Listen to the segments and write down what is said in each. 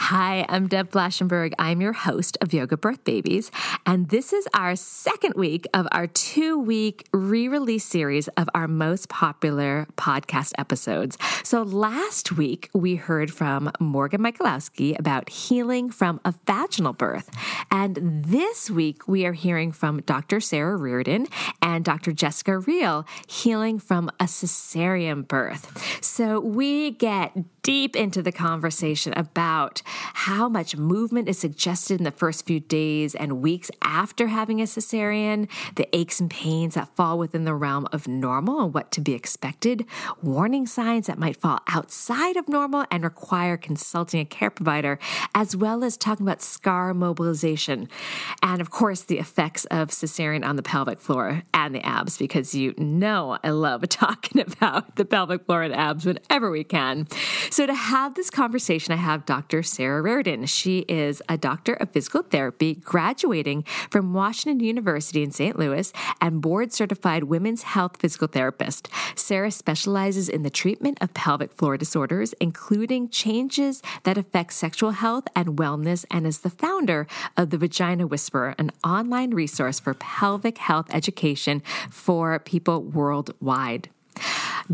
Hi, I'm Deb Flashenberg. I'm your host of Yoga Birth Babies, and this is our second week of our two week re release series of our most popular podcast episodes. So, last week we heard from Morgan Michalowski about healing from a vaginal birth, and this week we are hearing from Dr. Sarah Reardon and Dr. Jessica Reale healing from a cesarean birth. So, we get deep into the conversation about how much movement is suggested in the first few days and weeks after having a cesarean, the aches and pains that fall within the realm of normal and what to be expected, warning signs that might fall outside of normal and require consulting a care provider, as well as talking about scar mobilization. And of course, the effects of cesarean on the pelvic floor and the abs, because you know I love talking about the pelvic floor and abs whenever we can. So, to have this conversation, I have Dr. Sarah Reardon. She is a doctor of physical therapy, graduating from Washington University in St. Louis, and board certified women's health physical therapist. Sarah specializes in the treatment of pelvic floor disorders, including changes that affect sexual health and wellness, and is the founder of the Vagina Whisperer, an online resource for pelvic health education for people worldwide.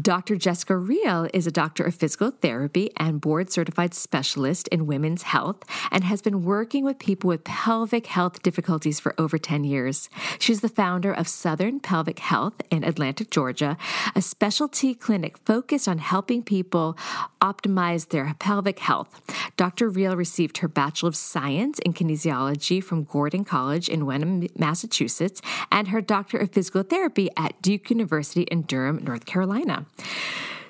Dr. Jessica Reale is a doctor of physical therapy and board certified specialist in women's health and has been working with people with pelvic health difficulties for over 10 years. She's the founder of Southern Pelvic Health in Atlanta, Georgia, a specialty clinic focused on helping people optimize their pelvic health. Dr. Reale received her Bachelor of Science in Kinesiology from Gordon College in Wenham, Massachusetts, and her Doctor of Physical Therapy at Duke University in Durham, North Carolina. Carolina.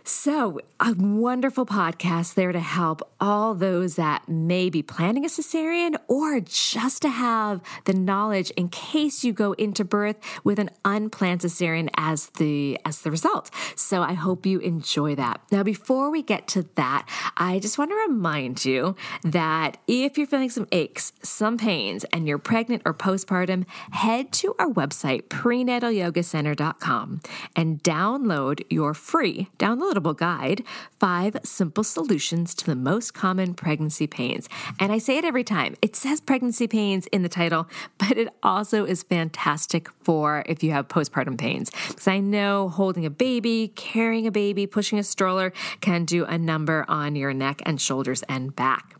So, a wonderful podcast there to help all those that may be planning a cesarean or just to have the knowledge in case you go into birth with an unplanned cesarean as the as the result. So, I hope you enjoy that. Now, before we get to that, I just want to remind you that if you're feeling some aches, some pains, and you're pregnant or postpartum, head to our website prenatalyogacenter.com and download your free download guide Five Simple Solutions to the Most Common Pregnancy Pains. And I say it every time. It says pregnancy pains in the title, but it also is fantastic for if you have postpartum pains. Because I know holding a baby, carrying a baby, pushing a stroller can do a number on your neck and shoulders and back.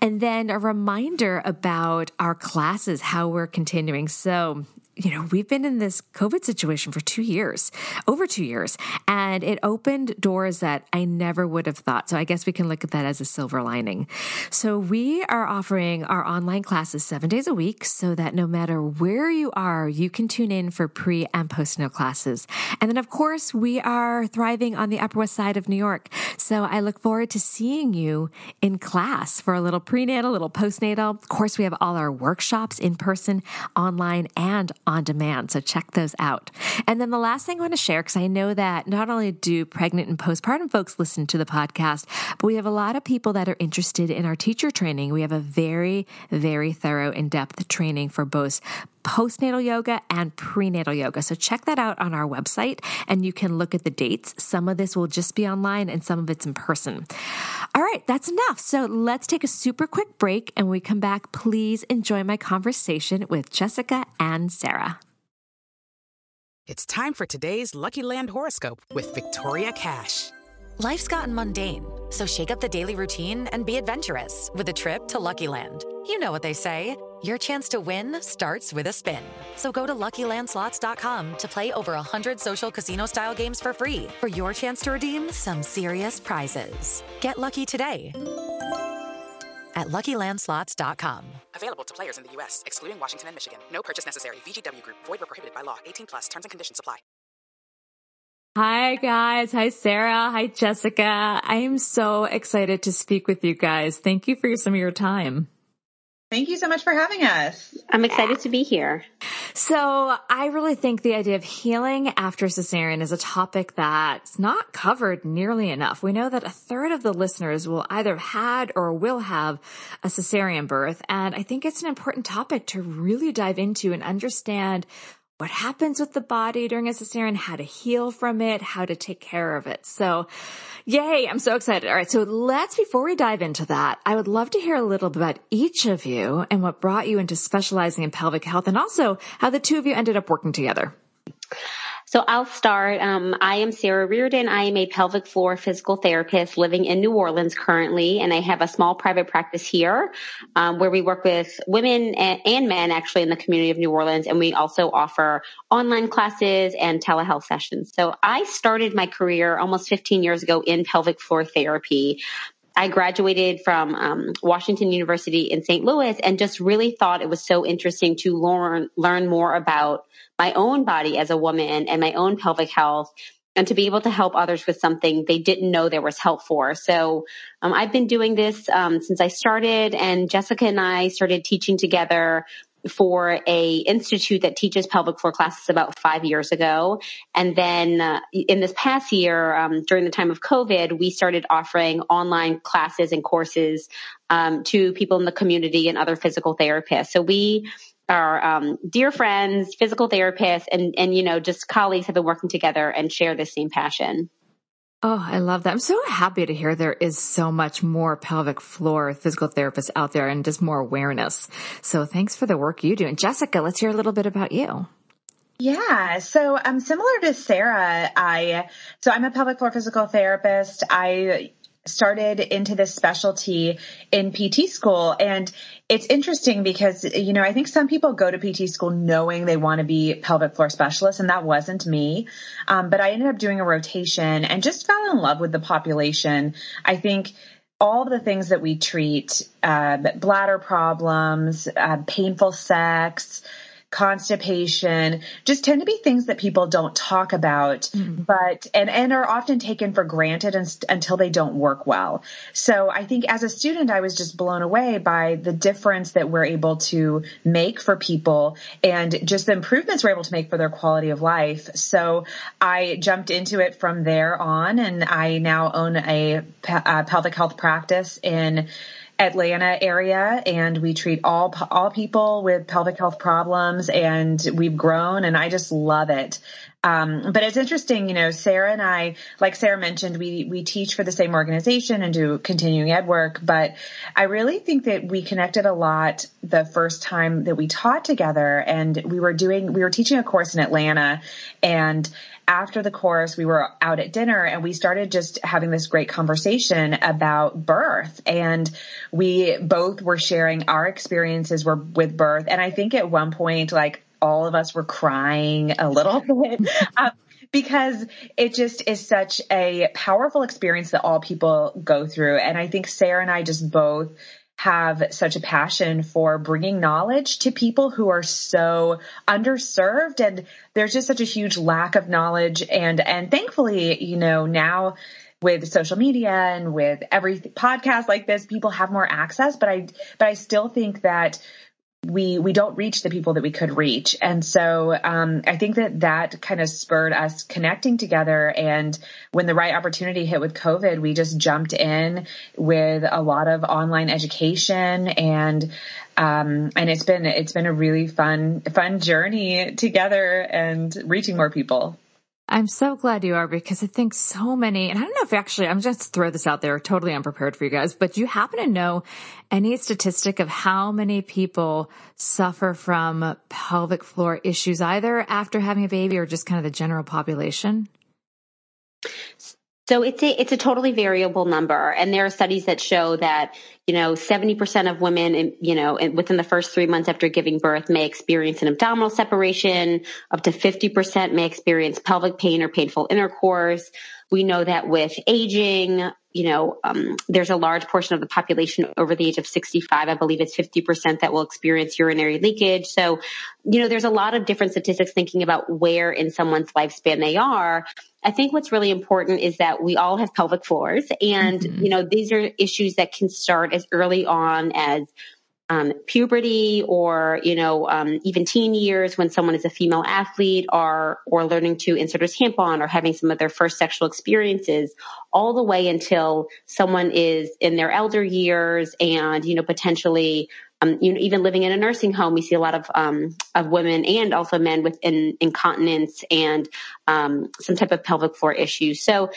And then a reminder about our classes, how we're continuing. So, you know, we've been in this COVID situation for two years, over two years, and it opened doors that I never would have thought. So I guess we can look at that as a silver lining. So we are offering our online classes seven days a week so that no matter where you are, you can tune in for pre and postnatal classes. And then, of course, we are thriving on the Upper West Side of New York. So I look forward to seeing you in class for a little prenatal, a little postnatal. Of course, we have all our workshops in person, online, and on demand. So check those out. And then the last thing I want to share, because I know that not only do pregnant and postpartum folks listen to the podcast, but we have a lot of people that are interested in our teacher training. We have a very, very thorough, in depth training for both postnatal yoga and prenatal yoga. So check that out on our website and you can look at the dates. Some of this will just be online and some of it's in person. All right, that's enough. So let's take a super quick break and when we come back, please enjoy my conversation with Jessica and Sarah. It's time for today's Lucky Land horoscope with Victoria Cash. Life's gotten mundane, so shake up the daily routine and be adventurous with a trip to Lucky Land. You know what they say. Your chance to win starts with a spin. So go to LuckyLandSlots.com to play over 100 social casino-style games for free for your chance to redeem some serious prizes. Get lucky today at LuckyLandSlots.com. Available to players in the U.S., excluding Washington and Michigan. No purchase necessary. VGW Group. Void where prohibited by law. 18 plus. Terms and conditions apply. Hi guys. Hi Sarah. Hi Jessica. I am so excited to speak with you guys. Thank you for some of your time. Thank you so much for having us. I'm excited to be here. So I really think the idea of healing after cesarean is a topic that's not covered nearly enough. We know that a third of the listeners will either have had or will have a cesarean birth. And I think it's an important topic to really dive into and understand what happens with the body during a cesarean, how to heal from it, how to take care of it. So yay, I'm so excited. All right. So let's, before we dive into that, I would love to hear a little bit about each of you and what brought you into specializing in pelvic health and also how the two of you ended up working together. So I'll start. Um, I am Sarah Reardon. I am a pelvic floor physical therapist living in New Orleans currently, and I have a small private practice here um, where we work with women and, and, men actually in the community of New Orleans, and we also offer online classes and telehealth sessions. So I started my career almost 15 years ago in pelvic floor therapy. I graduated from um, Washington University in St. Louis and just really thought it was so interesting to learn learn more about my own body as a woman and my own pelvic health and to be able to help others with something they didn't know there was help for. So um, I've been doing this um, since I started, and Jessica and I started teaching together for a institute that teaches pelvic floor classes about five years ago. And then uh, in this past year, um, during the time of COVID, we started offering online classes and courses um, to people in the community and other physical therapists. So we our um, dear friends, physical therapists, and and you know just colleagues have been working together and share the same passion. Oh, I love that. I'm so happy to hear there is so much more pelvic floor physical therapists out there and just more awareness. So thanks for the work you do. And Jessica, let's hear a little bit about you. Yeah. So I'm um, similar to Sarah. I, so I'm a pelvic floor physical therapist. I started into this specialty in PT school. And it's interesting because, you know, I think some people go to PT school knowing they want to be pelvic floor specialists, and that wasn't me. Um, but I ended up doing a rotation and just fell in love with the population. I think all the things that we treat, uh, bladder problems, uh, painful sex, constipation, just tend to be things that people don't talk about, mm-hmm. but, and, and are often taken for granted and, until they don't work well. So I think as a student, I was just blown away by the difference that we're able to make for people and just the improvements we're able to make for their quality of life. So I jumped into it from there on and I now own a, a pelvic health practice in Atlanta area and we treat all all people with pelvic health problems and we've grown and I just love it. Um, but it's interesting, you know, Sarah and I, like Sarah mentioned, we, we teach for the same organization and do continuing ed work, but I really think that we connected a lot the first time that we taught together and we were doing, we were teaching a course in Atlanta and after the course, we were out at dinner and we started just having this great conversation about birth. And we both were sharing our experiences were with birth. And I think at one point, like all of us were crying a little bit. um, because it just is such a powerful experience that all people go through. And I think Sarah and I just both have such a passion for bringing knowledge to people who are so underserved. And there's just such a huge lack of knowledge. And and thankfully you know now with social media and with every podcast like this people have more access. But i but i still think that we we don't reach the people that we could reach. And so um, i think that that kind of spurred us connecting together. And when the right opportunity hit with covid we just jumped in with a lot of online education. And um, and it's been it's been a really fun fun journey together and reaching more people I'm so glad you are because I think so many, and I don't know if actually, I'm just throw this out there, totally unprepared for you guys, but do you happen to know any statistic of how many people suffer from pelvic floor issues either after having a baby or just kind of the general population? So it's a it's a totally variable number, and there are studies that show that you know 70% of women, you know, within the first three months after giving birth may experience an abdominal separation. Up to 50% may experience pelvic pain or painful intercourse. We know that with aging, you know, um, there's a large portion of the population over the age of 65. I believe it's 50% that will experience urinary leakage. So, you know, there's a lot of different statistics thinking about where in someone's lifespan they are. I think what's really important is that we all have pelvic floors and, mm-hmm. you know, these are issues that can start as early on as um, puberty or, you know, um, even teen years when someone is a female athlete or, or learning to insert a tampon or having some of their first sexual experiences all the way until someone is in their elder years and, you know, potentially um, you know, even living in a nursing home, we see a lot of um, of women and also men with in, incontinence and um, some type of pelvic floor issues. So,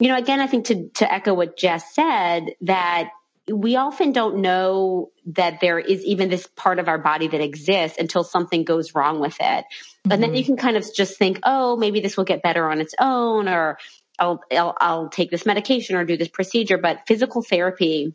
you know, again, I think to to echo what Jess said, that we often don't know that there is even this part of our body that exists until something goes wrong with it, mm-hmm. and then you can kind of just think, oh, maybe this will get better on its own, or I'll, I'll, I'll take this medication or do this procedure. But physical therapy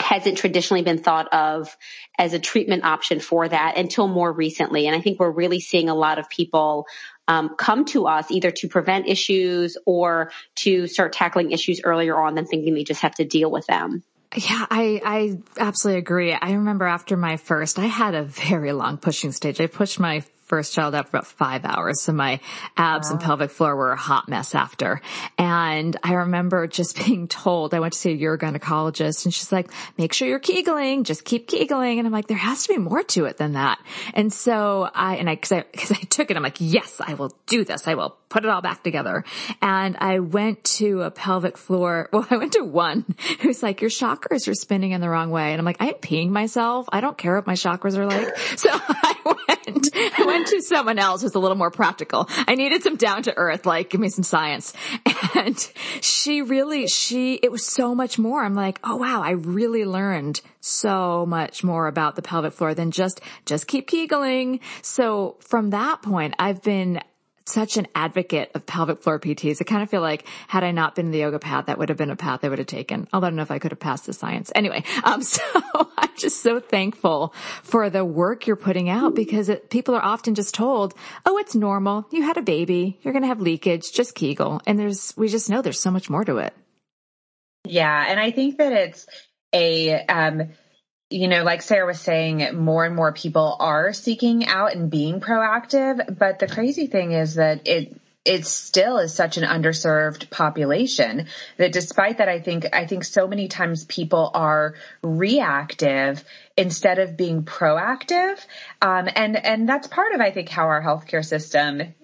hasn't traditionally been thought of as a treatment option for that until more recently. And I think we're really seeing a lot of people um, come to us either to prevent issues or to start tackling issues earlier on than thinking they just have to deal with them. Yeah, I, I absolutely agree. I remember after my first, I had a very long pushing stage. I pushed my first child up for about five hours. So my abs wow. and pelvic floor were a hot mess after. And I remember just being told, I went to see a urogynecologist and she's like, make sure you're Kegling, just keep Kegling. And I'm like, there has to be more to it than that. And so I, and I, cause I, cause I took it, I'm like, yes, I will do this. I will put it all back together. And I went to a pelvic floor. Well, I went to one who's like, your chakras are spinning in the wrong way. And I'm like, I am peeing myself. I don't care what my chakras are like. So I went, I went to someone else who's a little more practical. I needed some down to earth, like give me some science. And she really, she, it was so much more. I'm like, oh wow, I really learned so much more about the pelvic floor than just, just keep Kegling. So from that point, I've been such an advocate of pelvic floor PTs. I kind of feel like had I not been in the yoga path, that would have been a path I would have taken. Although I don't know if I could have passed the science. Anyway, um, so I'm just so thankful for the work you're putting out because it, people are often just told, "Oh, it's normal. You had a baby. You're going to have leakage. Just Kegel." And there's, we just know there's so much more to it. Yeah, and I think that it's a um, you know, like Sarah was saying, more and more people are seeking out and being proactive. But the crazy thing is that it it still is such an underserved population that despite that, I think I think so many times people are reactive instead of being proactive, um, and and that's part of I think how our healthcare system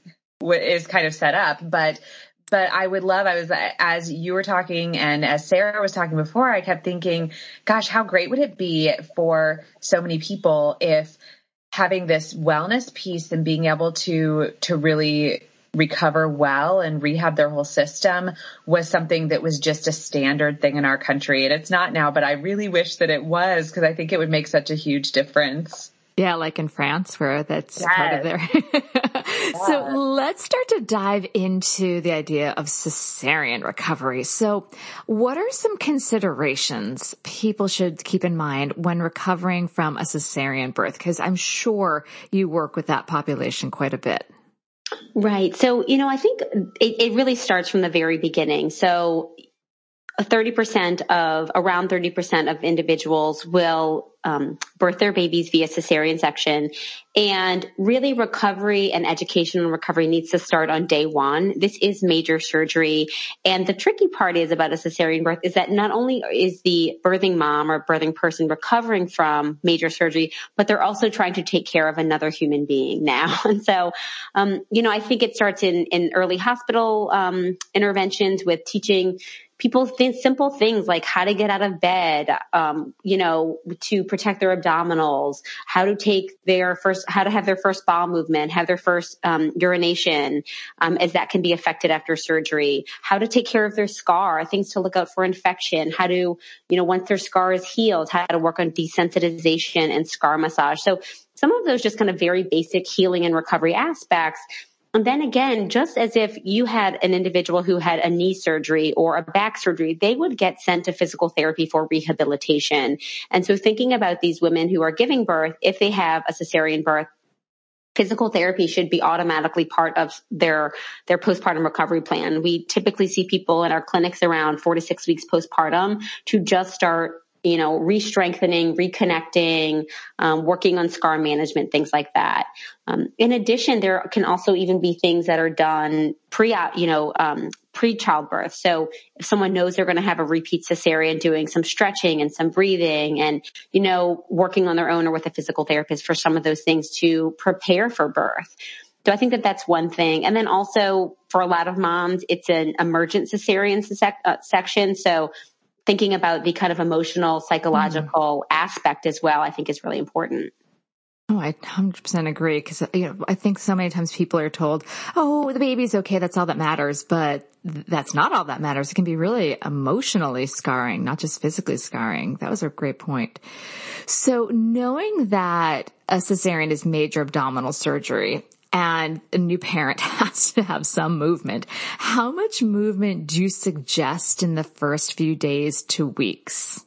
is kind of set up. But but I would love, I was, as you were talking and as Sarah was talking before, I kept thinking, gosh, how great would it be for so many people if having this wellness piece and being able to, to really recover well and rehab their whole system was something that was just a standard thing in our country. And it's not now, but I really wish that it was because I think it would make such a huge difference. Yeah, like in France where that's yes. part of their. So let's start to dive into the idea of cesarean recovery. So what are some considerations people should keep in mind when recovering from a cesarean birth? Cause I'm sure you work with that population quite a bit. Right. So, you know, I think it, it really starts from the very beginning. So 30% of around 30% of individuals will um, birth their babies via cesarean section. And really recovery and education and recovery needs to start on day one. This is major surgery. And the tricky part is about a cesarean birth is that not only is the birthing mom or birthing person recovering from major surgery but they're also trying to take care of another human being now. And so um, you know i think it starts in in early hospital um, interventions with teaching people think simple things like how to get out of bed, um, you know, to protect their abdominals, how to take their first, how to have their first bowel movement, have their first um, urination, um, as that can be affected after surgery, how to take care of their scar, things to look out for infection, how to, you know, once their scar is healed, how to work on desensitization and scar massage. So some of those just kind of very basic healing and recovery aspects and then again, just as if you had an individual who had a knee surgery or a back surgery, they would get sent to physical therapy for rehabilitation. And so thinking about these women who are giving birth, if they have a cesarean birth, physical therapy should be automatically part of their their postpartum recovery plan. We typically see people in our clinics around 4 to 6 weeks postpartum to just start you know, re-strengthening, reconnecting, um, working on scar management, things like that. Um, in addition, there can also even be things that are done pre, you know, um, pre-childbirth. So if someone knows they're going to have a repeat cesarean, doing some stretching and some breathing and, you know, working on their own or with a physical therapist for some of those things to prepare for birth. So I think that that's one thing. And then also for a lot of moms, it's an emergent cesarean uh, section. So thinking about the kind of emotional, psychological mm. aspect as well, I think is really important. Oh, I 100% agree because you know, I think so many times people are told, "Oh, the baby's okay, that's all that matters," but that's not all that matters. It can be really emotionally scarring, not just physically scarring. That was a great point. So, knowing that a cesarean is major abdominal surgery, and a new parent has to have some movement. How much movement do you suggest in the first few days to weeks?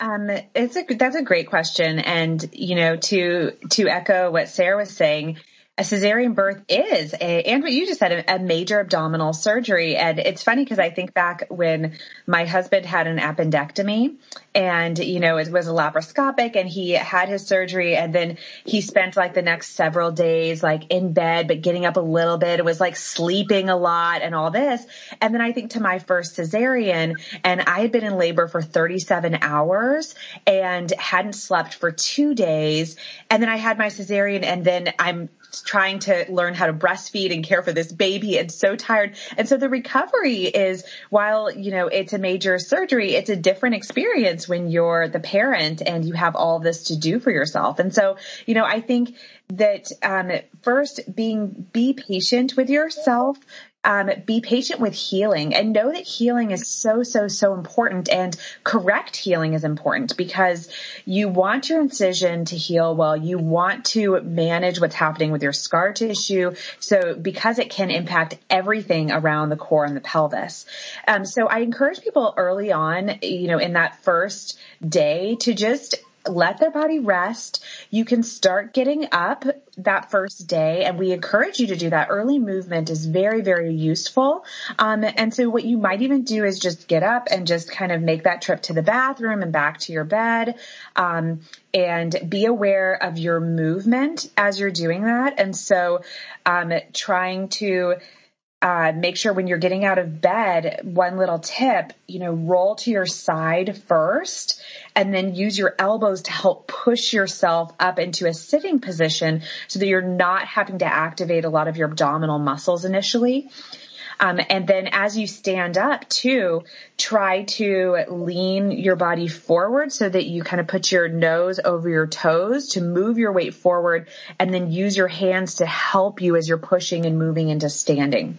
Um, it's a that's a great question, and you know, to to echo what Sarah was saying, a cesarean birth is a, and what you just said, a, a major abdominal surgery. And it's funny because I think back when my husband had an appendectomy and, you know, it was a laparoscopic and he had his surgery and then he spent like the next several days like in bed, but getting up a little bit. It was like sleeping a lot and all this. And then I think to my first cesarean and I had been in labor for 37 hours and hadn't slept for two days. And then I had my cesarean and then I'm trying to learn how to breastfeed and care for this baby and so tired. And so the recovery is while, you know, it's a major surgery, it's a different experience when you're the parent and you have all this to do for yourself. And so, you know, I think that um, first being be patient with yourself um, be patient with healing and know that healing is so, so, so important and correct healing is important because you want your incision to heal well. You want to manage what's happening with your scar tissue. So because it can impact everything around the core and the pelvis. Um, so I encourage people early on, you know, in that first day to just let their body rest. You can start getting up that first day, and we encourage you to do that. Early movement is very, very useful. Um, and so, what you might even do is just get up and just kind of make that trip to the bathroom and back to your bed. Um, and be aware of your movement as you're doing that. And so, um, trying to uh, make sure when you're getting out of bed, one little tip, you know, roll to your side first and then use your elbows to help push yourself up into a sitting position so that you're not having to activate a lot of your abdominal muscles initially. Um, and then as you stand up too, try to lean your body forward so that you kind of put your nose over your toes to move your weight forward and then use your hands to help you as you're pushing and moving into standing.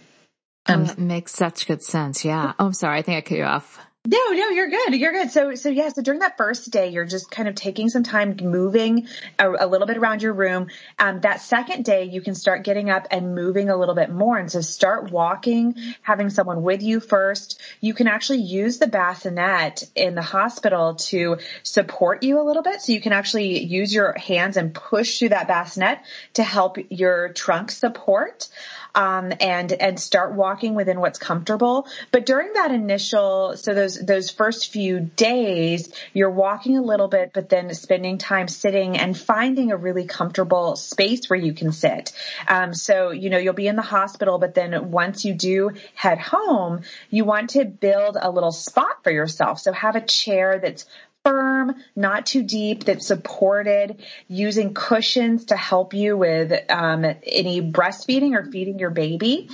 Um, oh, that makes such good sense. Yeah. Oh, I'm sorry. I think I cut you off. No, no, you're good. You're good. So, so yeah. So during that first day, you're just kind of taking some time moving a, a little bit around your room. Um, that second day, you can start getting up and moving a little bit more. And so start walking, having someone with you first. You can actually use the bassinet in the hospital to support you a little bit. So you can actually use your hands and push through that bassinet to help your trunk support um, and and start walking within what's comfortable. But during that initial, so those those first few days, you're walking a little bit, but then spending time sitting and finding a really comfortable space where you can sit. Um, so you know you'll be in the hospital, but then once you do head home, you want to build a little spot for yourself. So have a chair that's firm, not too deep, that's supported, using cushions to help you with um, any breastfeeding or feeding your baby.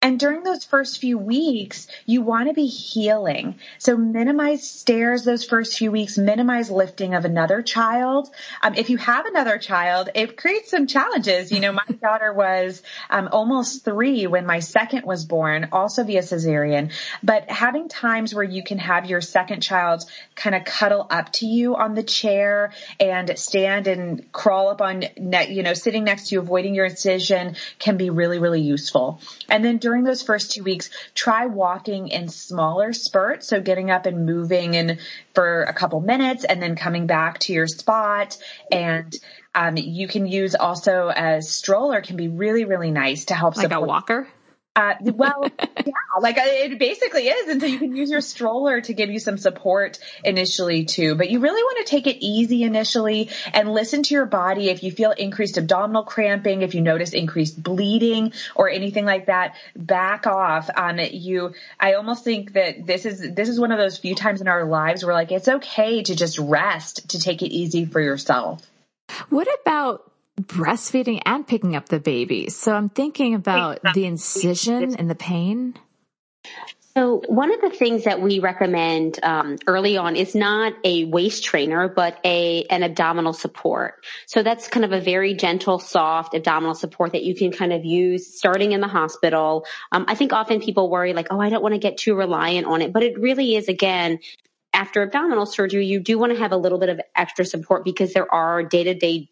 And during those first few weeks, you want to be healing. So minimize stairs those first few weeks, minimize lifting of another child. Um, if you have another child, it creates some challenges. You know, my daughter was um, almost three when my second was born, also via cesarean. But having times where you can have your second child kind of cuddle up to you on the chair and stand and crawl up on, you know, sitting next to you, avoiding your incision can be really, really useful. And then during those first two weeks, try walking in smaller spurts. So getting up and moving and for a couple minutes and then coming back to your spot. And um, you can use also a stroller can be really, really nice to help like support. a walker. Uh, well, yeah, like uh, it basically is. And so you can use your stroller to give you some support initially too. But you really want to take it easy initially and listen to your body. If you feel increased abdominal cramping, if you notice increased bleeding or anything like that, back off. Um, you, I almost think that this is, this is one of those few times in our lives where like it's okay to just rest, to take it easy for yourself. What about breastfeeding and picking up the baby. So I'm thinking about the incision and the pain. So one of the things that we recommend um, early on is not a waist trainer, but a an abdominal support. So that's kind of a very gentle, soft abdominal support that you can kind of use starting in the hospital. Um, I think often people worry like, oh, I don't want to get too reliant on it, but it really is again after abdominal surgery, you do want to have a little bit of extra support because there are day to day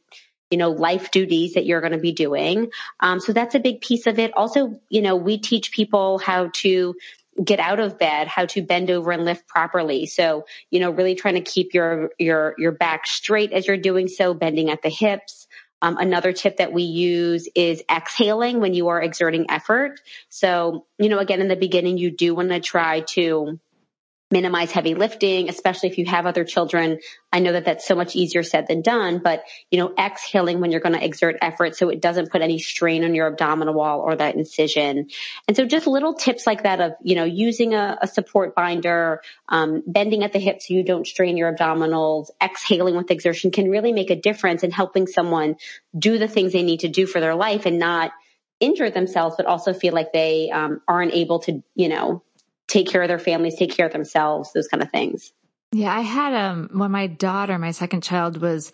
you know, life duties that you're going to be doing. Um, so that's a big piece of it. Also, you know, we teach people how to get out of bed, how to bend over and lift properly. So, you know, really trying to keep your, your, your back straight as you're doing so, bending at the hips. Um, another tip that we use is exhaling when you are exerting effort. So, you know, again, in the beginning, you do want to try to minimize heavy lifting, especially if you have other children. I know that that's so much easier said than done, but you know, exhaling when you're going to exert effort so it doesn't put any strain on your abdominal wall or that incision. And so just little tips like that of, you know, using a, a support binder, um, bending at the hips so you don't strain your abdominals, exhaling with exertion can really make a difference in helping someone do the things they need to do for their life and not injure themselves, but also feel like they um, aren't able to, you know, take care of their families, take care of themselves, those kind of things. Yeah, I had um when my daughter, my second child was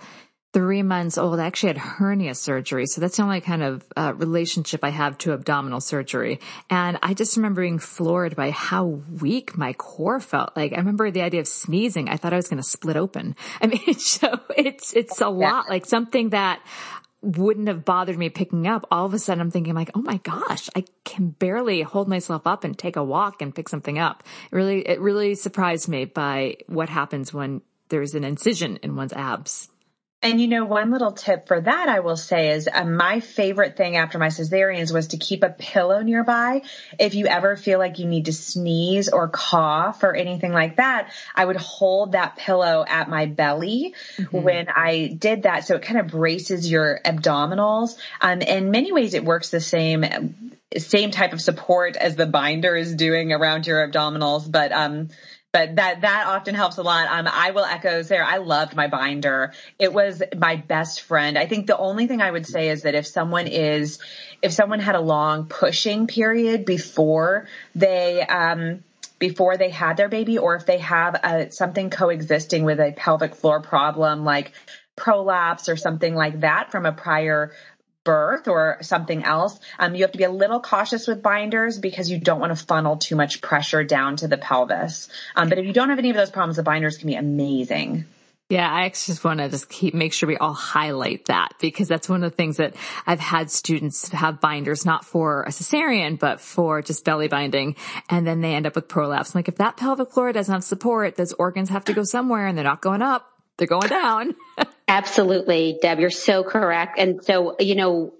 three months old, I actually had hernia surgery. So that's the only kind of uh, relationship I have to abdominal surgery. And I just remember being floored by how weak my core felt. Like I remember the idea of sneezing. I thought I was going to split open. I mean, so it's, it's a lot like something that wouldn't have bothered me picking up. All of a sudden I'm thinking like, oh my gosh, I can barely hold myself up and take a walk and pick something up. It really, it really surprised me by what happens when there's an incision in one's abs. And you know, one little tip for that I will say is uh, my favorite thing after my cesareans was to keep a pillow nearby. If you ever feel like you need to sneeze or cough or anything like that, I would hold that pillow at my belly mm-hmm. when I did that. So it kind of braces your abdominals. Um, in many ways it works the same same type of support as the binder is doing around your abdominals, but um, but that that often helps a lot. Um, I will echo Sarah. I loved my binder. It was my best friend. I think the only thing I would say is that if someone is, if someone had a long pushing period before they, um, before they had their baby, or if they have a, something coexisting with a pelvic floor problem like prolapse or something like that from a prior birth or something else, um, you have to be a little cautious with binders because you don't want to funnel too much pressure down to the pelvis. Um, but if you don't have any of those problems, the binders can be amazing. Yeah, I actually just want to just keep make sure we all highlight that because that's one of the things that I've had students have binders not for a cesarean but for just belly binding, and then they end up with prolapse. I'm like, if that pelvic floor doesn't have support, those organs have to go somewhere, and they're not going up; they're going down. Absolutely, Deb, you're so correct. And so, you know,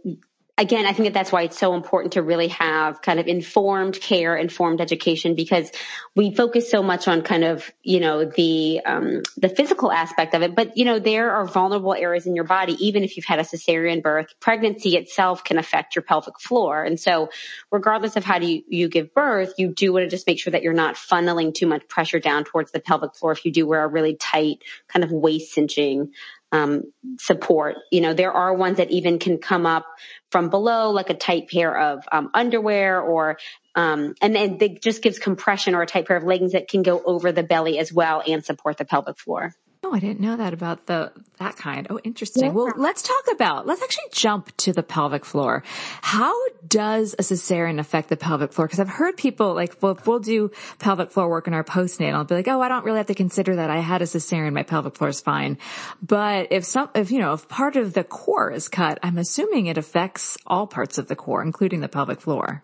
again, I think that that's why it's so important to really have kind of informed care, informed education, because we focus so much on kind of, you know, the, um, the physical aspect of it. But, you know, there are vulnerable areas in your body, even if you've had a cesarean birth, pregnancy itself can affect your pelvic floor. And so regardless of how do you, you give birth, you do want to just make sure that you're not funneling too much pressure down towards the pelvic floor if you do wear a really tight kind of waist cinching um, support. You know, there are ones that even can come up from below, like a tight pair of um, underwear or, um, and then it just gives compression or a tight pair of leggings that can go over the belly as well and support the pelvic floor. Oh, I didn't know that about the that kind. Oh, interesting. Yeah. Well, let's talk about let's actually jump to the pelvic floor. How does a cesarean affect the pelvic floor? Because I've heard people like we'll, we'll do pelvic floor work in our postnatal. I'll be like, oh, I don't really have to consider that. I had a cesarean, my pelvic floor is fine. But if some, if you know, if part of the core is cut, I'm assuming it affects all parts of the core, including the pelvic floor.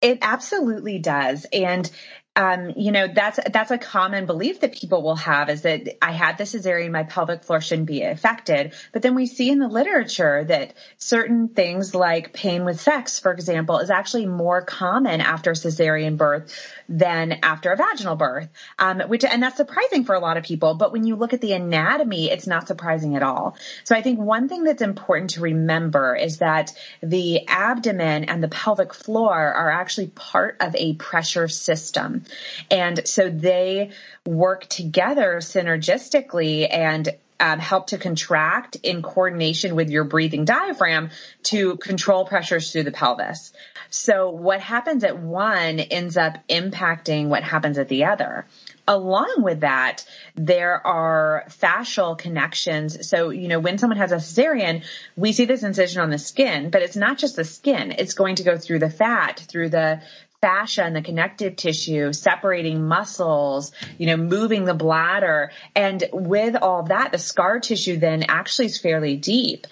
It absolutely does. And um, you know, that's, that's a common belief that people will have is that I had the cesarean, my pelvic floor shouldn't be affected. But then we see in the literature that certain things like pain with sex, for example, is actually more common after cesarean birth than after a vaginal birth. Um, which, and that's surprising for a lot of people. But when you look at the anatomy, it's not surprising at all. So I think one thing that's important to remember is that the abdomen and the pelvic floor are actually part of a pressure system. And so they work together synergistically and um, help to contract in coordination with your breathing diaphragm to control pressures through the pelvis. So what happens at one ends up impacting what happens at the other. Along with that, there are fascial connections. So, you know, when someone has a cesarean, we see this incision on the skin, but it's not just the skin. It's going to go through the fat, through the fascia and the connective tissue, separating muscles, you know, moving the bladder. And with all that, the scar tissue then actually is fairly deep.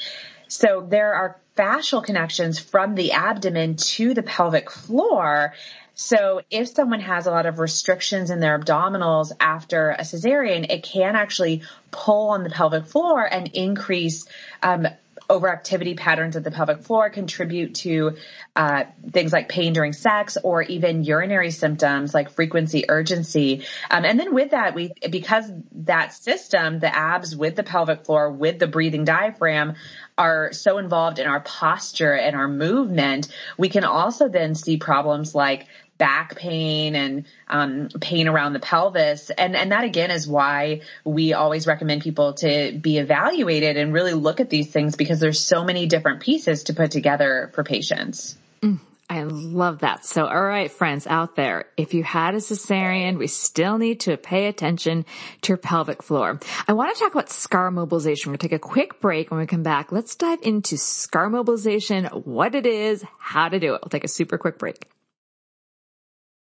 So there are fascial connections from the abdomen to the pelvic floor. So if someone has a lot of restrictions in their abdominals after a cesarean, it can actually pull on the pelvic floor and increase um, overactivity patterns of the pelvic floor contribute to uh, things like pain during sex or even urinary symptoms like frequency urgency. Um, and then with that we because that system the abs with the pelvic floor with the breathing diaphragm are so involved in our posture and our movement we can also then see problems like back pain and um, pain around the pelvis. And, and that again is why we always recommend people to be evaluated and really look at these things because there's so many different pieces to put together for patients. Mm. I love that. So, all right, friends out there, if you had a cesarean, we still need to pay attention to your pelvic floor. I want to talk about scar mobilization. We're going to take a quick break. When we come back, let's dive into scar mobilization, what it is, how to do it. We'll take a super quick break.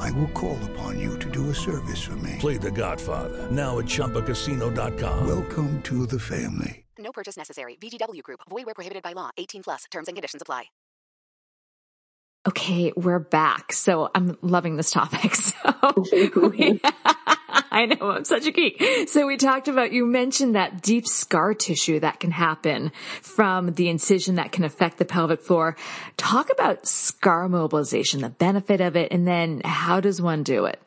I will call upon you to do a service for me. Play the Godfather. Now at ChumbaCasino.com. Welcome to the family. No purchase necessary. VGW Group. Void where prohibited by law. 18 plus. Terms and conditions apply. Okay, we're back. So I'm loving this topic. So we, I know I'm such a geek. So we talked about, you mentioned that deep scar tissue that can happen from the incision that can affect the pelvic floor. Talk about scar mobilization, the benefit of it, and then how does one do it?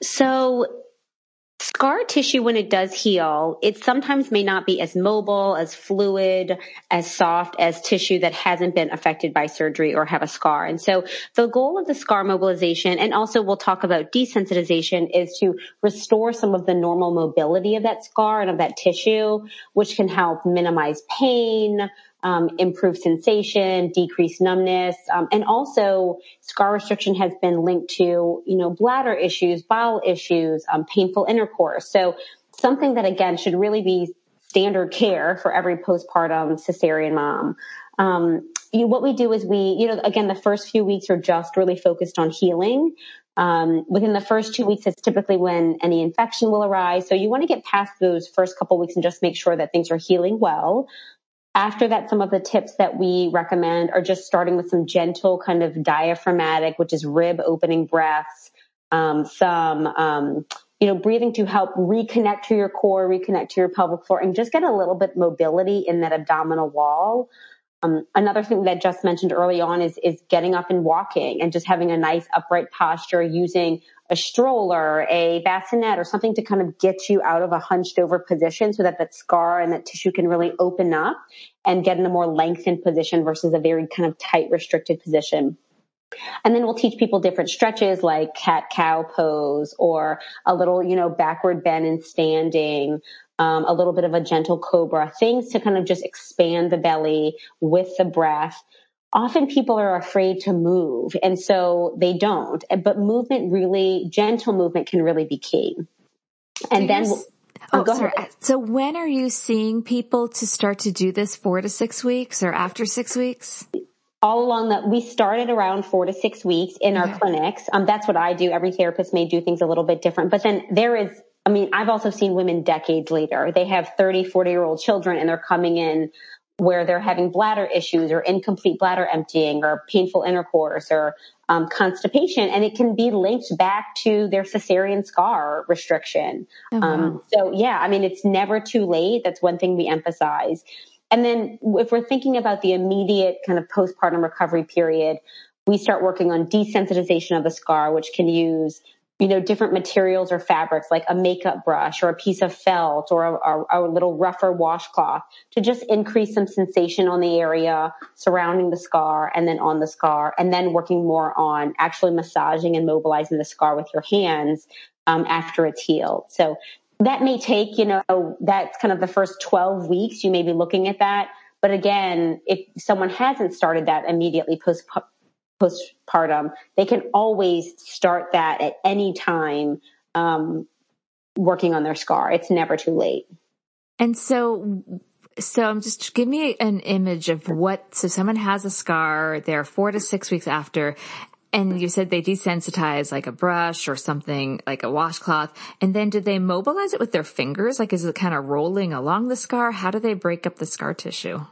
So scar tissue, when it does heal, it sometimes may not be as mobile, as fluid, as soft as tissue that hasn't been affected by surgery or have a scar. And so the goal of the scar mobilization, and also we'll talk about desensitization, is to restore some of the normal mobility of that scar and of that tissue, which can help minimize pain, um, sensation, decrease numbness, um, and also scar restriction has been linked to you know bladder issues, bowel issues, um, painful intercourse. So something that again should really be standard care for every postpartum cesarean mom. Um, you, what we do is we, you know, again, the first few weeks are just really focused on healing. Um, within the first two weeks, it's typically when any infection will arise. So you want to get past those first couple weeks and just make sure that things are healing well. After that, some of the tips that we recommend are just starting with some gentle kind of diaphragmatic, which is rib opening breaths, um, some, um, you know, breathing to help reconnect to your core, reconnect to your pelvic floor, and just get a little bit mobility in that abdominal wall. Um, another thing that just mentioned early on is is getting up and walking and just having a nice upright posture using a stroller, a bassinet, or something to kind of get you out of a hunched over position so that that scar and that tissue can really open up and get in a more lengthened position versus a very kind of tight, restricted position. And then we'll teach people different stretches like cat cow pose or a little, you know, backward bend and standing, um, a little bit of a gentle cobra, things to kind of just expand the belly with the breath often people are afraid to move and so they don't. But movement really gentle movement can really be key. And then oh, oh go sorry. ahead. so when are you seeing people to start to do this four to six weeks or after six weeks? All along that we started around four to six weeks in our clinics. Um, that's what i do. Every therapist may do things a little bit different. But then there is i mean i've also seen women decades later. They have 30 40 year old children and they're coming in where they're having bladder issues or incomplete bladder emptying or painful intercourse or um, constipation, and it can be linked back to their cesarean scar restriction. Oh, wow. um, so, yeah, I mean, it's never too late. That's one thing we emphasize. And then, if we're thinking about the immediate kind of postpartum recovery period, we start working on desensitization of the scar, which can use you know, different materials or fabrics like a makeup brush or a piece of felt or a, a, a, little rougher washcloth to just increase some sensation on the area surrounding the scar and then on the scar and then working more on actually massaging and mobilizing the scar with your hands um, after it's healed. So that may take, you know, that's kind of the first 12 weeks. You may be looking at that. But again, if someone hasn't started that immediately post postpartum, they can always start that at any time um, working on their scar. It's never too late. And so, so I'm just give me an image of what. So someone has a scar. They're four to six weeks after. And you said they desensitize like a brush or something like a washcloth. And then do they mobilize it with their fingers? Like is it kind of rolling along the scar? How do they break up the scar tissue?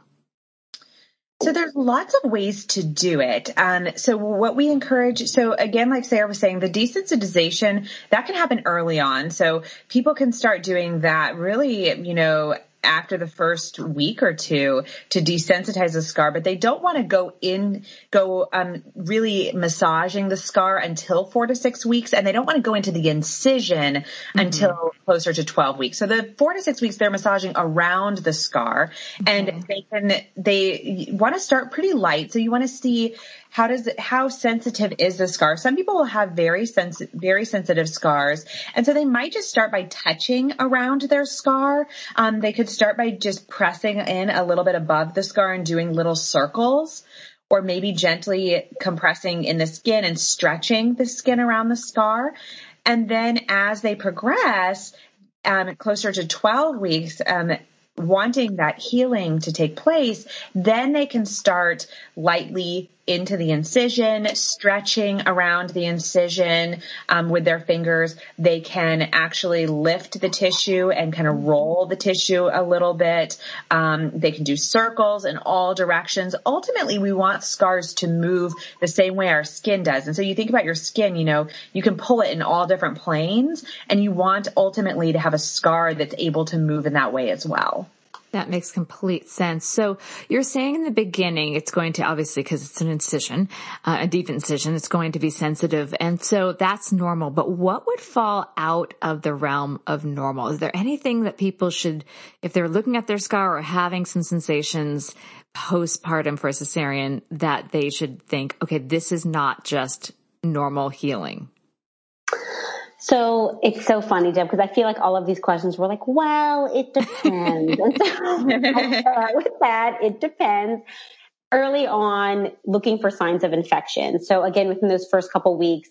So there's lots of ways to do it. Um, so what we encourage, so again, like Sarah was saying, the desensitization, that can happen early on. So people can start doing that really, you know, after the first week or two to desensitize the scar, but they don't want to go in, go um, really massaging the scar until four to six weeks, and they don't want to go into the incision mm-hmm. until closer to 12 weeks. So the four to six weeks, they're massaging around the scar, and they can, they want to start pretty light. So you want to see how does it, how sensitive is the scar? Some people will have very sensitive, very sensitive scars. And so they might just start by touching around their scar. Um, they could start by just pressing in a little bit above the scar and doing little circles or maybe gently compressing in the skin and stretching the skin around the scar. And then as they progress, um, closer to 12 weeks, um, wanting that healing to take place, then they can start lightly into the incision, stretching around the incision um, with their fingers. They can actually lift the tissue and kind of roll the tissue a little bit. Um, they can do circles in all directions. Ultimately, we want scars to move the same way our skin does. And so you think about your skin, you know, you can pull it in all different planes and you want ultimately to have a scar that's able to move in that way as well. That makes complete sense. So you're saying in the beginning, it's going to obviously because it's an incision, uh, a deep incision, it's going to be sensitive. And so that's normal. But what would fall out of the realm of normal? Is there anything that people should, if they're looking at their scar or having some sensations postpartum for a cesarean, that they should think, okay, this is not just normal healing? So it's so funny, Deb, because I feel like all of these questions were like, well, it depends. and so with that. It depends. Early on, looking for signs of infection. So again, within those first couple weeks,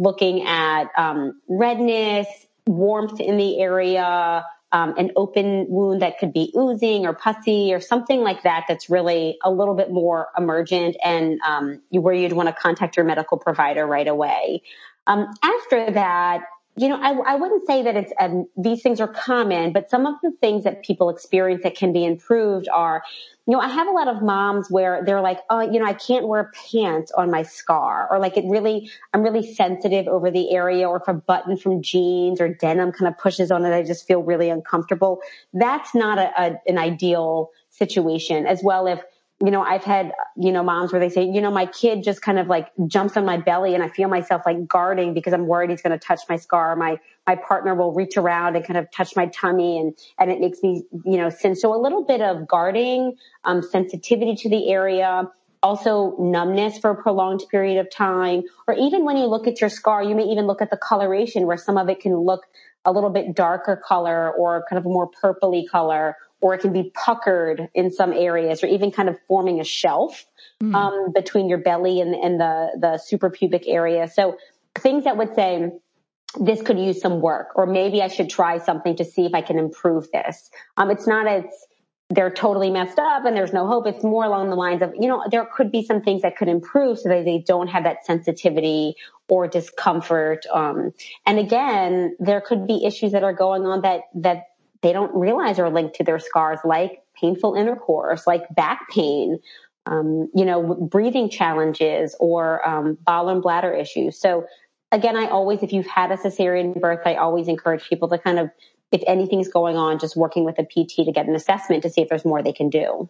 looking at um, redness, warmth in the area, um, an open wound that could be oozing or pussy or something like that that's really a little bit more emergent and um, where you'd want to contact your medical provider right away. Um, after that, you know, I, I wouldn't say that it's um, these things are common, but some of the things that people experience that can be improved are, you know, I have a lot of moms where they're like, oh, you know, I can't wear pants on my scar, or like it really, I'm really sensitive over the area, or if a button from jeans or denim kind of pushes on it, I just feel really uncomfortable. That's not a, a an ideal situation. As well, if you know, I've had, you know, moms where they say, you know, my kid just kind of like jumps on my belly and I feel myself like guarding because I'm worried he's going to touch my scar. My, my partner will reach around and kind of touch my tummy and, and it makes me, you know. So a little bit of guarding, um, sensitivity to the area, also numbness for a prolonged period of time, or even when you look at your scar, you may even look at the coloration where some of it can look a little bit darker color or kind of a more purpley color or it can be puckered in some areas or even kind of forming a shelf mm. um, between your belly and, and the, the suprapubic area. So things that would say, this could use some work, or maybe I should try something to see if I can improve this. Um, it's not as they're totally messed up and there's no hope. It's more along the lines of, you know, there could be some things that could improve so that they don't have that sensitivity or discomfort. Um, and again, there could be issues that are going on that, that they don't realize are linked to their scars, like painful intercourse, like back pain, um, you know, breathing challenges or um, bowel and bladder issues. So again, I always, if you've had a cesarean birth, I always encourage people to kind of, if anything's going on, just working with a PT to get an assessment to see if there's more they can do.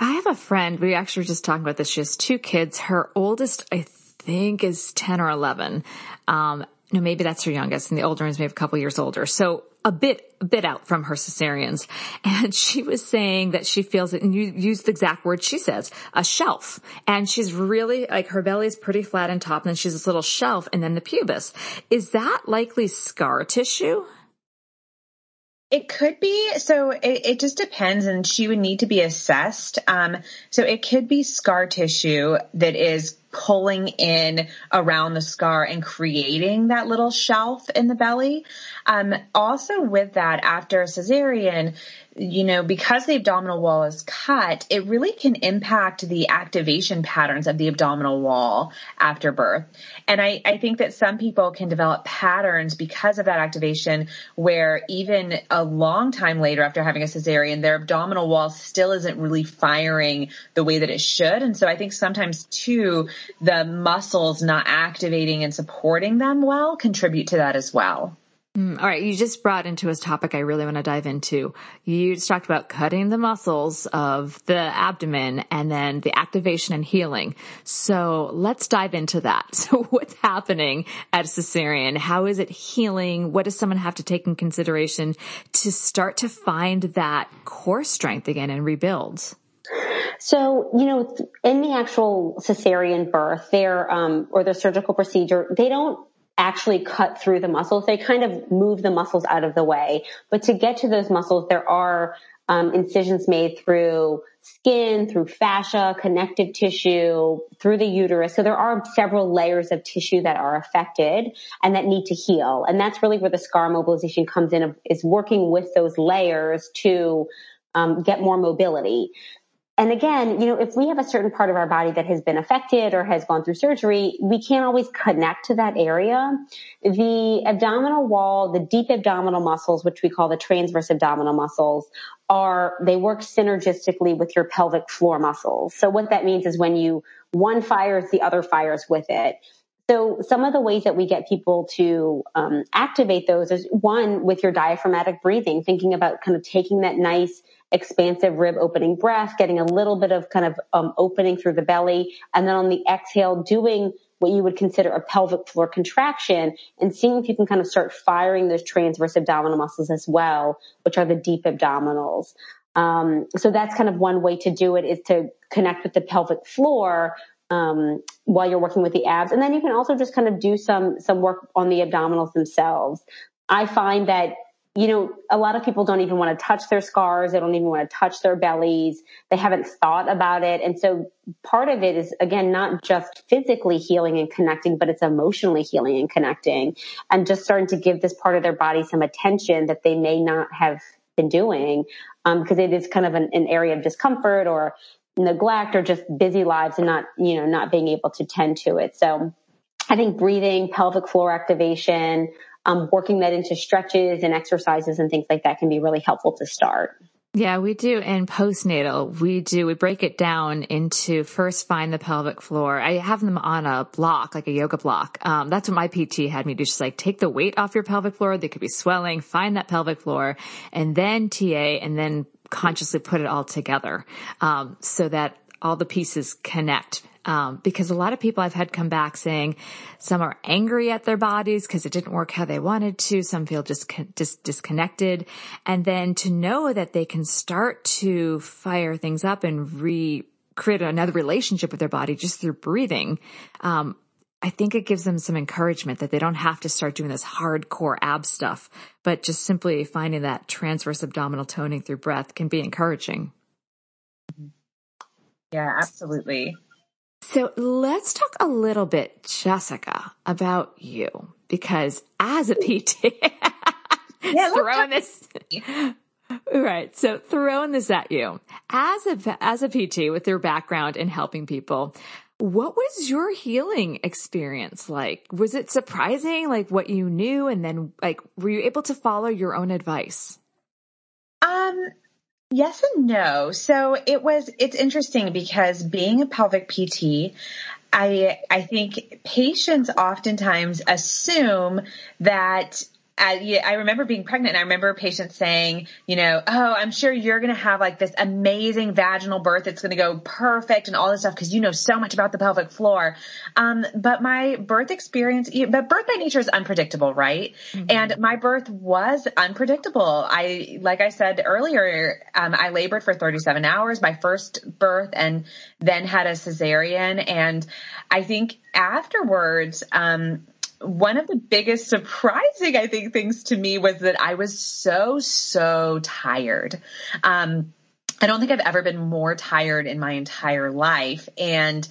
I have a friend. We actually were just talking about this. She has two kids. Her oldest, I think, is 10 or 11. Um, no, maybe that's her youngest and the older is maybe a couple years older. So a bit, a bit out from her cesareans. And she was saying that she feels it, and you used the exact word she says, a shelf. And she's really, like her belly is pretty flat on top and then she's this little shelf and then the pubis. Is that likely scar tissue? It could be. So it, it, just depends, and she would need to be assessed. Um, so it could be scar tissue that is pulling in around the scar and creating that little shelf in the belly. Um, also with that, after a cesarean, you know, because the abdominal wall is cut, it really can impact the activation patterns of the abdominal wall after birth. And I, I think that some people can develop patterns because of that activation where even a long time later after having a cesarean, their abdominal wall still isn't really firing the way that it should. And so I think sometimes too, the muscles not activating and supporting them well contribute to that as well. Mm, all right. You just brought into a topic I really want to dive into. You just talked about cutting the muscles of the abdomen and then the activation and healing. So let's dive into that. So what's happening at a cesarean? How is it healing? What does someone have to take in consideration to start to find that core strength again and rebuild? So, you know, in the actual cesarean birth, there, um, or the surgical procedure, they don't actually cut through the muscles. They kind of move the muscles out of the way. But to get to those muscles, there are um, incisions made through skin, through fascia, connective tissue, through the uterus. So there are several layers of tissue that are affected and that need to heal. And that's really where the scar mobilization comes in, is working with those layers to um, get more mobility and again, you know, if we have a certain part of our body that has been affected or has gone through surgery, we can't always connect to that area. The abdominal wall, the deep abdominal muscles, which we call the transverse abdominal muscles, are, they work synergistically with your pelvic floor muscles. So what that means is when you, one fires, the other fires with it. So some of the ways that we get people to um, activate those is one with your diaphragmatic breathing, thinking about kind of taking that nice expansive rib opening breath, getting a little bit of kind of um, opening through the belly, and then on the exhale, doing what you would consider a pelvic floor contraction and seeing if you can kind of start firing those transverse abdominal muscles as well, which are the deep abdominals. Um, so that's kind of one way to do it is to connect with the pelvic floor um, while you're working with the abs, and then you can also just kind of do some some work on the abdominals themselves. I find that you know, a lot of people don't even want to touch their scars. They don't even want to touch their bellies. They haven't thought about it. And so part of it is, again, not just physically healing and connecting, but it's emotionally healing and connecting and just starting to give this part of their body some attention that they may not have been doing. Um, because it is kind of an, an area of discomfort or neglect or just busy lives and not, you know, not being able to tend to it. So I think breathing, pelvic floor activation, um, working that into stretches and exercises and things like that can be really helpful to start. Yeah, we do. In postnatal, we do, we break it down into first find the pelvic floor. I have them on a block, like a yoga block. Um, that's what my PT had me do. Just like take the weight off your pelvic floor. They could be swelling, find that pelvic floor and then TA and then consciously put it all together. Um, so that all the pieces connect um, because a lot of people I've had come back saying some are angry at their bodies because it didn't work how they wanted to. Some feel just dis- disconnected. And then to know that they can start to fire things up and re create another relationship with their body just through breathing. Um, I think it gives them some encouragement that they don't have to start doing this hardcore ab stuff, but just simply finding that transverse abdominal toning through breath can be encouraging. Yeah, absolutely. So let's talk a little bit, Jessica, about you, because as a PT, yeah, throwing this, right. So throwing this at you as a, as a PT with your background in helping people, what was your healing experience like? Was it surprising, like what you knew? And then like, were you able to follow your own advice? Um, Yes and no. So it was, it's interesting because being a pelvic PT, I, I think patients oftentimes assume that I, I remember being pregnant and I remember patients saying, you know, oh, I'm sure you're going to have like this amazing vaginal birth. It's going to go perfect and all this stuff because you know so much about the pelvic floor. Um, but my birth experience, but birth by nature is unpredictable, right? Mm-hmm. And my birth was unpredictable. I, like I said earlier, um, I labored for 37 hours, my first birth and then had a cesarean. And I think afterwards, um, one of the biggest surprising, I think, things to me was that I was so, so tired. Um, I don't think I've ever been more tired in my entire life. And,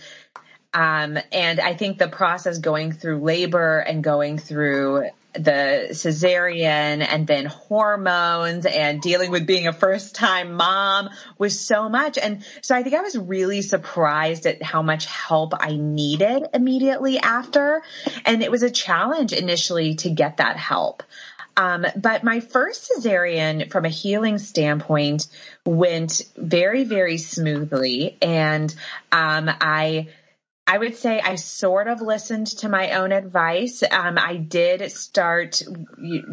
um, and I think the process going through labor and going through the cesarean and then hormones and dealing with being a first time mom was so much. And so I think I was really surprised at how much help I needed immediately after. And it was a challenge initially to get that help. Um, but my first cesarean from a healing standpoint went very, very smoothly. And, um, I, I would say I sort of listened to my own advice. Um, I did start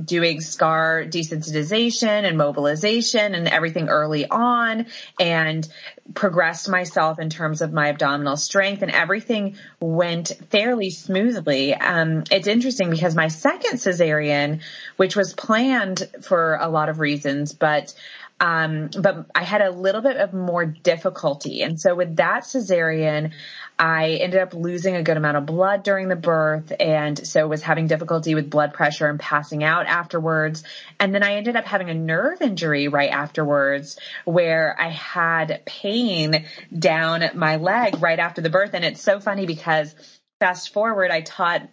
doing scar desensitization and mobilization and everything early on and progressed myself in terms of my abdominal strength and everything went fairly smoothly. Um, it's interesting because my second cesarean, which was planned for a lot of reasons, but um, but I had a little bit of more difficulty. And so with that cesarean, I ended up losing a good amount of blood during the birth and so was having difficulty with blood pressure and passing out afterwards. And then I ended up having a nerve injury right afterwards where I had pain down my leg right after the birth. And it's so funny because fast forward, I taught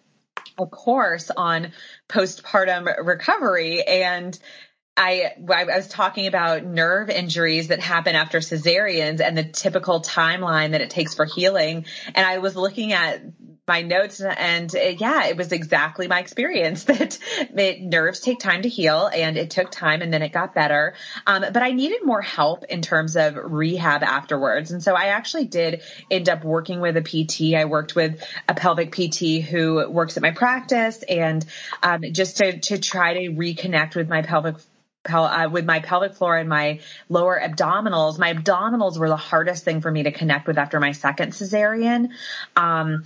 a course on postpartum recovery and I, I was talking about nerve injuries that happen after cesareans and the typical timeline that it takes for healing. And I was looking at my notes and uh, yeah, it was exactly my experience that it, nerves take time to heal and it took time and then it got better. Um, but I needed more help in terms of rehab afterwards. And so I actually did end up working with a PT. I worked with a pelvic PT who works at my practice and um, just to, to try to reconnect with my pelvic uh, with my pelvic floor and my lower abdominals. My abdominals were the hardest thing for me to connect with after my second cesarean. Um,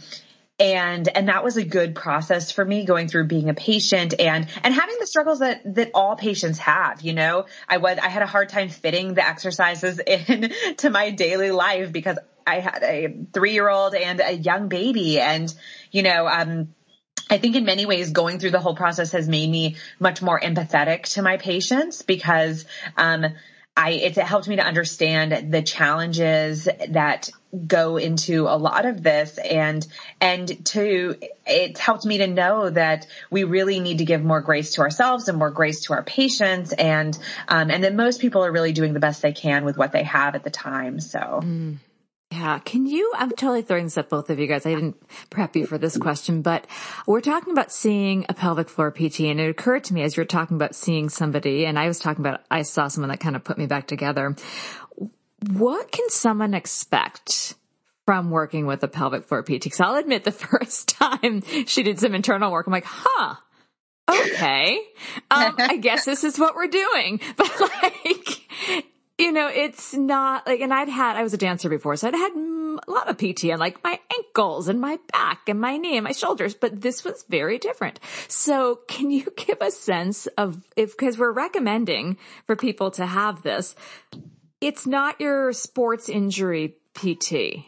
and and that was a good process for me going through being a patient and and having the struggles that that all patients have you know i was i had a hard time fitting the exercises in to my daily life because i had a 3 year old and a young baby and you know um I think in many ways going through the whole process has made me much more empathetic to my patients because um, I, it helped me to understand the challenges that go into a lot of this and and to it's helped me to know that we really need to give more grace to ourselves and more grace to our patients and um, and that most people are really doing the best they can with what they have at the time so mm. Yeah. Can you, I'm totally throwing this at both of you guys. I didn't prep you for this question, but we're talking about seeing a pelvic floor PT and it occurred to me as you're talking about seeing somebody and I was talking about, I saw someone that kind of put me back together. What can someone expect from working with a pelvic floor PT? Cause I'll admit the first time she did some internal work, I'm like, huh, okay. Um, I guess this is what we're doing. But like, you know, it's not like, and I'd had, I was a dancer before, so I'd had a lot of PT on like my ankles and my back and my knee and my shoulders, but this was very different. So can you give a sense of if, cause we're recommending for people to have this, it's not your sports injury PT.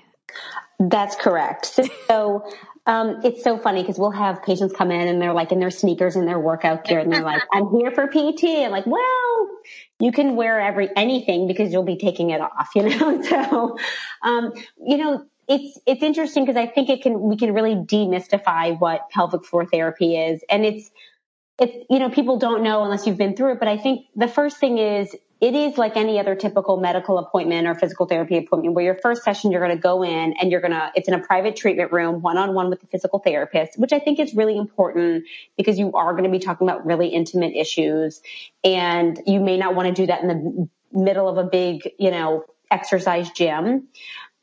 That's correct. So, um, it's so funny because we'll have patients come in and they're like in their sneakers and their workout gear and they're like, I'm here for PT. I'm like, well, you can wear every anything because you'll be taking it off, you know. so, um, you know, it's it's interesting because I think it can we can really demystify what pelvic floor therapy is, and it's it's you know people don't know unless you've been through it. But I think the first thing is it is like any other typical medical appointment or physical therapy appointment where your first session you're going to go in and you're going to it's in a private treatment room one on one with the physical therapist which i think is really important because you are going to be talking about really intimate issues. And you may not want to do that in the middle of a big you know exercise gym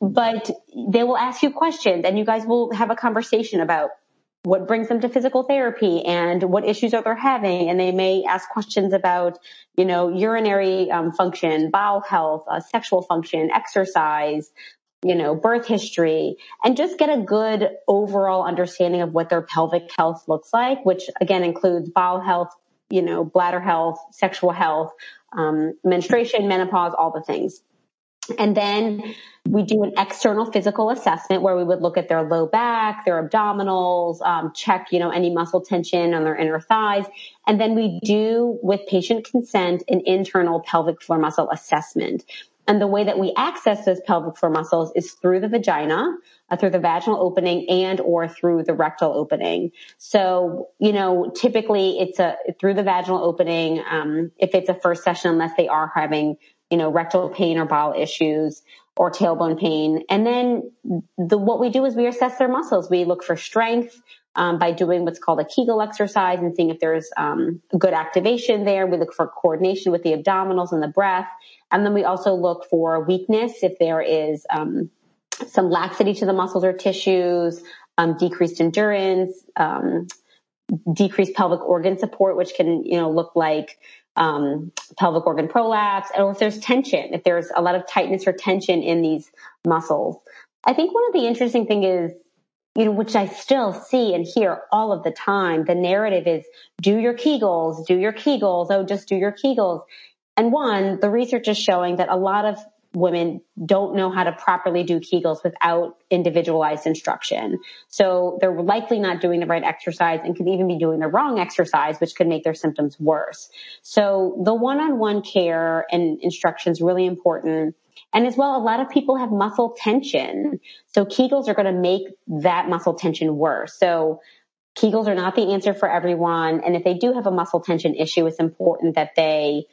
but they will ask you questions and you guys will have a conversation about what brings them to physical therapy and what issues are they having. And they may ask questions about you know urinary um, function bowel health uh, sexual function exercise you know birth history and just get a good overall understanding of what their pelvic health looks like which again includes bowel health you know bladder health sexual health um, menstruation menopause all the things and then we do an external physical assessment where we would look at their low back, their abdominals, um, check, you know, any muscle tension on their inner thighs. And then we do, with patient consent, an internal pelvic floor muscle assessment. And the way that we access those pelvic floor muscles is through the vagina, uh, through the vaginal opening and or through the rectal opening. So, you know, typically it's a through the vaginal opening, um, if it's a first session, unless they are having you know, rectal pain or bowel issues or tailbone pain. And then the, what we do is we assess their muscles. We look for strength. Um, by doing what's called a Kegel exercise and seeing if there's um, good activation there. We look for coordination with the abdominals and the breath. And then we also look for weakness if there is um, some laxity to the muscles or tissues, um, decreased endurance, um, decreased pelvic organ support, which can, you know, look like um, pelvic organ prolapse, or if there's tension, if there's a lot of tightness or tension in these muscles. I think one of the interesting thing is, you know, which I still see and hear all of the time, the narrative is do your Kegels, do your Kegels, oh, just do your Kegels. And one, the research is showing that a lot of women don't know how to properly do Kegels without individualized instruction. So they're likely not doing the right exercise and could even be doing the wrong exercise, which could make their symptoms worse. So the one-on-one care and instruction is really important. And as well, a lot of people have muscle tension. So Kegels are going to make that muscle tension worse. So Kegels are not the answer for everyone. And if they do have a muscle tension issue, it's important that they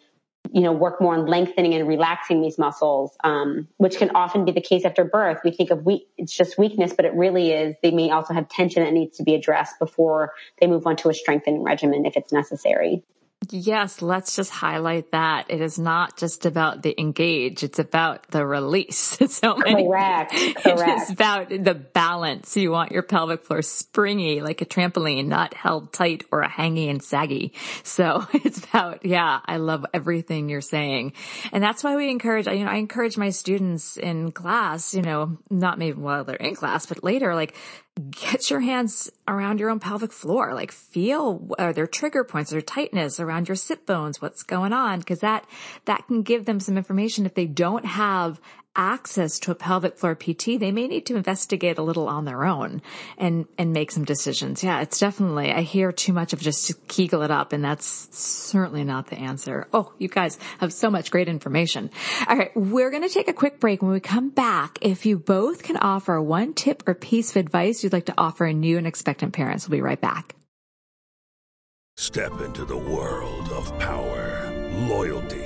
you know, work more on lengthening and relaxing these muscles, um, which can often be the case after birth. We think of weak, it's just weakness, but it really is. They may also have tension that needs to be addressed before they move on to a strengthening regimen if it's necessary. Yes, let's just highlight that. It is not just about the engage, it's about the release. so many, correct, correct. It is about the balance. You want your pelvic floor springy like a trampoline, not held tight or hanging and saggy. So it's about, yeah, I love everything you're saying. And that's why we encourage, you know, I encourage my students in class, you know, not maybe while they're in class, but later, like get your hands around your own pelvic floor. Like feel are there trigger points or tightness around your sit bones? What's going on? Cause that, that can give them some information if they don't have access to a pelvic floor PT, they may need to investigate a little on their own and, and make some decisions. Yeah, it's definitely, I hear too much of just kegel it up and that's certainly not the answer. Oh, you guys have so much great information. All right. We're going to take a quick break. When we come back, if you both can offer one tip or piece of advice you'd like to offer a new and expectant parents, we'll be right back. Step into the world of power, loyalty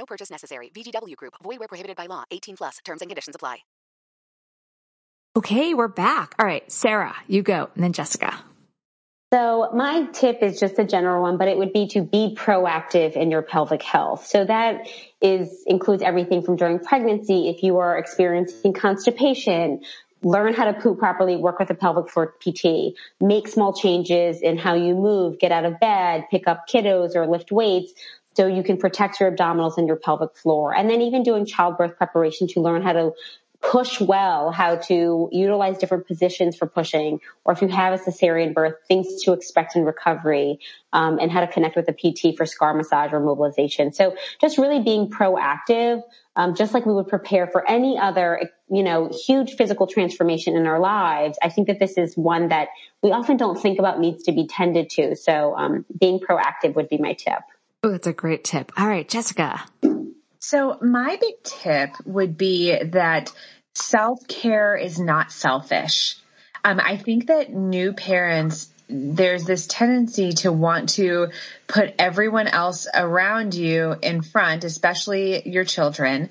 No purchase necessary. VGW Group. Void where prohibited by law. 18 plus. Terms and conditions apply. Okay, we're back. All right, Sarah, you go, and then Jessica. So my tip is just a general one, but it would be to be proactive in your pelvic health. So that is includes everything from during pregnancy, if you are experiencing constipation, learn how to poop properly, work with a pelvic floor PT, make small changes in how you move, get out of bed, pick up kiddos or lift weights so you can protect your abdominals and your pelvic floor. And then even doing childbirth preparation to learn how to push well, how to utilize different positions for pushing, or if you have a cesarean birth, things to expect in recovery, um, and how to connect with a PT for scar massage or mobilization. So just really being proactive, um, just like we would prepare for any other, you know, huge physical transformation in our lives. I think that this is one that we often don't think about needs to be tended to. So um, being proactive would be my tip. Oh, that's a great tip. All right, Jessica. So my big tip would be that self care is not selfish. Um, I think that new parents there's this tendency to want to put everyone else around you in front, especially your children,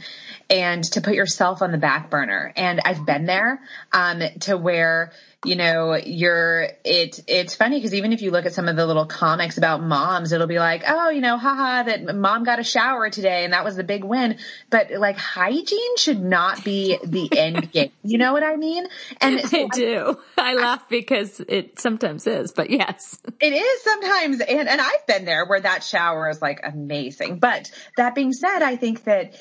and to put yourself on the back burner. And I've been there, um, to where you know, you're, it, it's funny because even if you look at some of the little comics about moms, it'll be like, oh, you know, haha, that mom got a shower today and that was the big win. But like hygiene should not be the end game. You know what I mean? And so I do. I, I laugh because it sometimes is, but yes. It is sometimes. And, and I've been there where that shower is like amazing. But that being said, I think that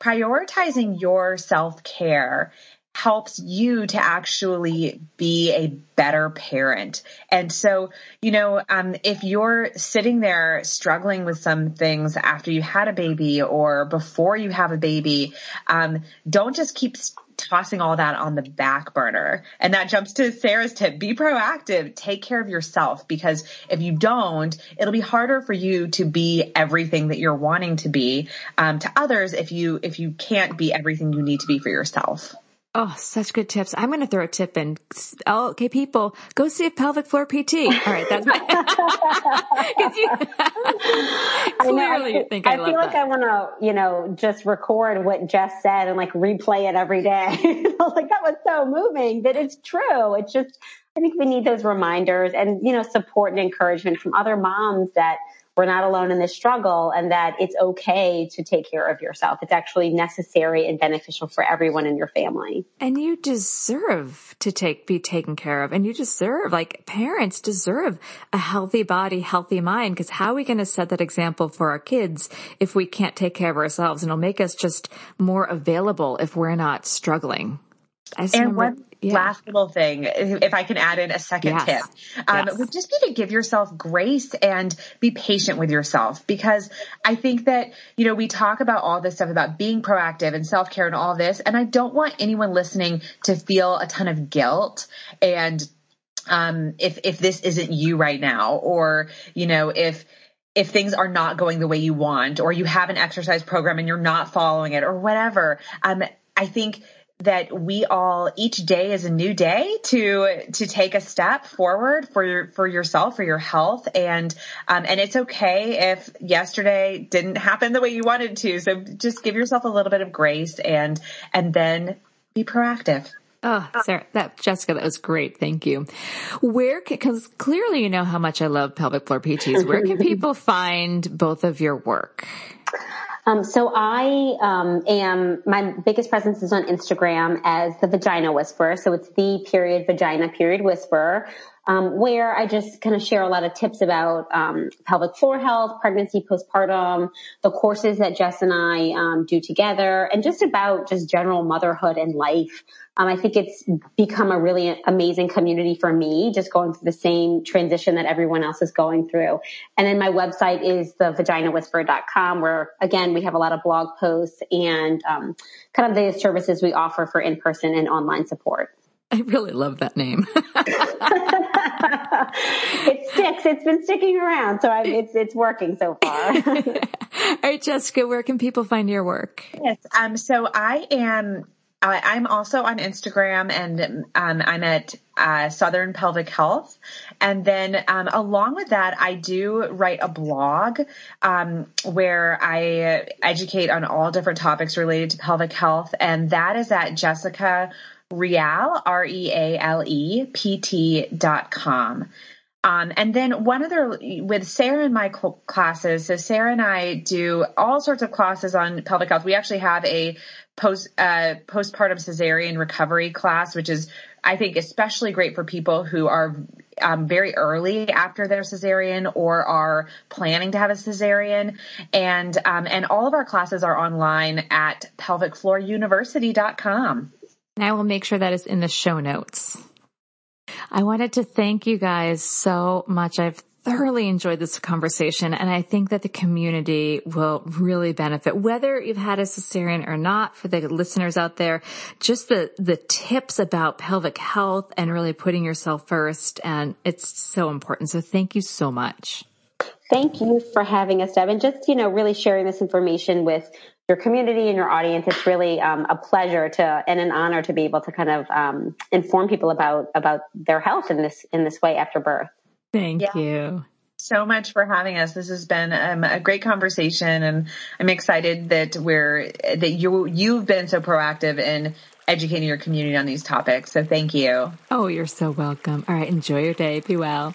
prioritizing your self care helps you to actually be a better parent. And so, you know, um, if you're sitting there struggling with some things after you had a baby or before you have a baby, um, don't just keep tossing all that on the back burner. And that jumps to Sarah's tip. Be proactive. Take care of yourself because if you don't, it'll be harder for you to be everything that you're wanting to be, um, to others if you, if you can't be everything you need to be for yourself. Oh, such good tips. I'm going to throw a tip in. Oh, okay, people, go see a pelvic floor PT. All right, that's my. you, clearly, I, think I, I feel like that. I want to, you know, just record what Jess said and like replay it every day. like that was so moving, but it's true. It's just, I think we need those reminders and you know, support and encouragement from other moms that we're not alone in this struggle and that it's okay to take care of yourself. It's actually necessary and beneficial for everyone in your family. And you deserve to take, be taken care of and you deserve, like parents deserve a healthy body, healthy mind. Cause how are we going to set that example for our kids if we can't take care of ourselves? And it'll make us just more available if we're not struggling. And remember, one yeah. last little thing, if I can add in a second yes. tip, um, yes. would just be to give yourself grace and be patient with yourself because I think that, you know, we talk about all this stuff about being proactive and self care and all this. And I don't want anyone listening to feel a ton of guilt and, um, if, if this isn't you right now or, you know, if, if things are not going the way you want or you have an exercise program and you're not following it or whatever. Um, I think that we all each day is a new day to to take a step forward for your for yourself for your health and um, and it's okay if yesterday didn't happen the way you wanted to so just give yourself a little bit of grace and and then be proactive Oh, Sarah, that Jessica, that was great. Thank you. Where, because clearly you know how much I love pelvic floor PTs. Where can people find both of your work? Um, so I um, am my biggest presence is on Instagram as the Vagina Whisperer. So it's the period vagina period whisperer. Um, where I just kind of share a lot of tips about um, pelvic floor health, pregnancy, postpartum, the courses that Jess and I um, do together, and just about just general motherhood and life. Um, I think it's become a really amazing community for me, just going through the same transition that everyone else is going through. And then my website is thevaginawhisperer.com where again, we have a lot of blog posts and um, kind of the services we offer for in-person and online support. I really love that name. it sticks. It's been sticking around, so I, it's it's working so far. All right, Jessica, where can people find your work? Yes, um, so I am I, am also on Instagram and um, I'm at uh, Southern Pelvic Health. And then um, along with that, I do write a blog um, where I educate on all different topics related to pelvic health. And that is at Jessica Reale, R-E-A-L-E, P-T dot com. Um, and then one other with Sarah and my classes. So Sarah and I do all sorts of classes on pelvic health. We actually have a post uh, postpartum cesarean recovery class, which is I think especially great for people who are um, very early after their cesarean or are planning to have a cesarean. And um, and all of our classes are online at pelvicflooruniversity.com. And I will make sure that is in the show notes. I wanted to thank you guys so much. I've thoroughly enjoyed this conversation and I think that the community will really benefit whether you've had a cesarean or not for the listeners out there just the the tips about pelvic health and really putting yourself first and it's so important so thank you so much Thank you for having us, Deb, and just you know really sharing this information with your community and your audience. It's really um, a pleasure to and an honor to be able to kind of um, inform people about about their health in this in this way after birth. Thank yeah. you so much for having us. This has been um, a great conversation, and I'm excited that we're that you you've been so proactive in educating your community on these topics. So thank you. Oh, you're so welcome. All right, enjoy your day. Be well.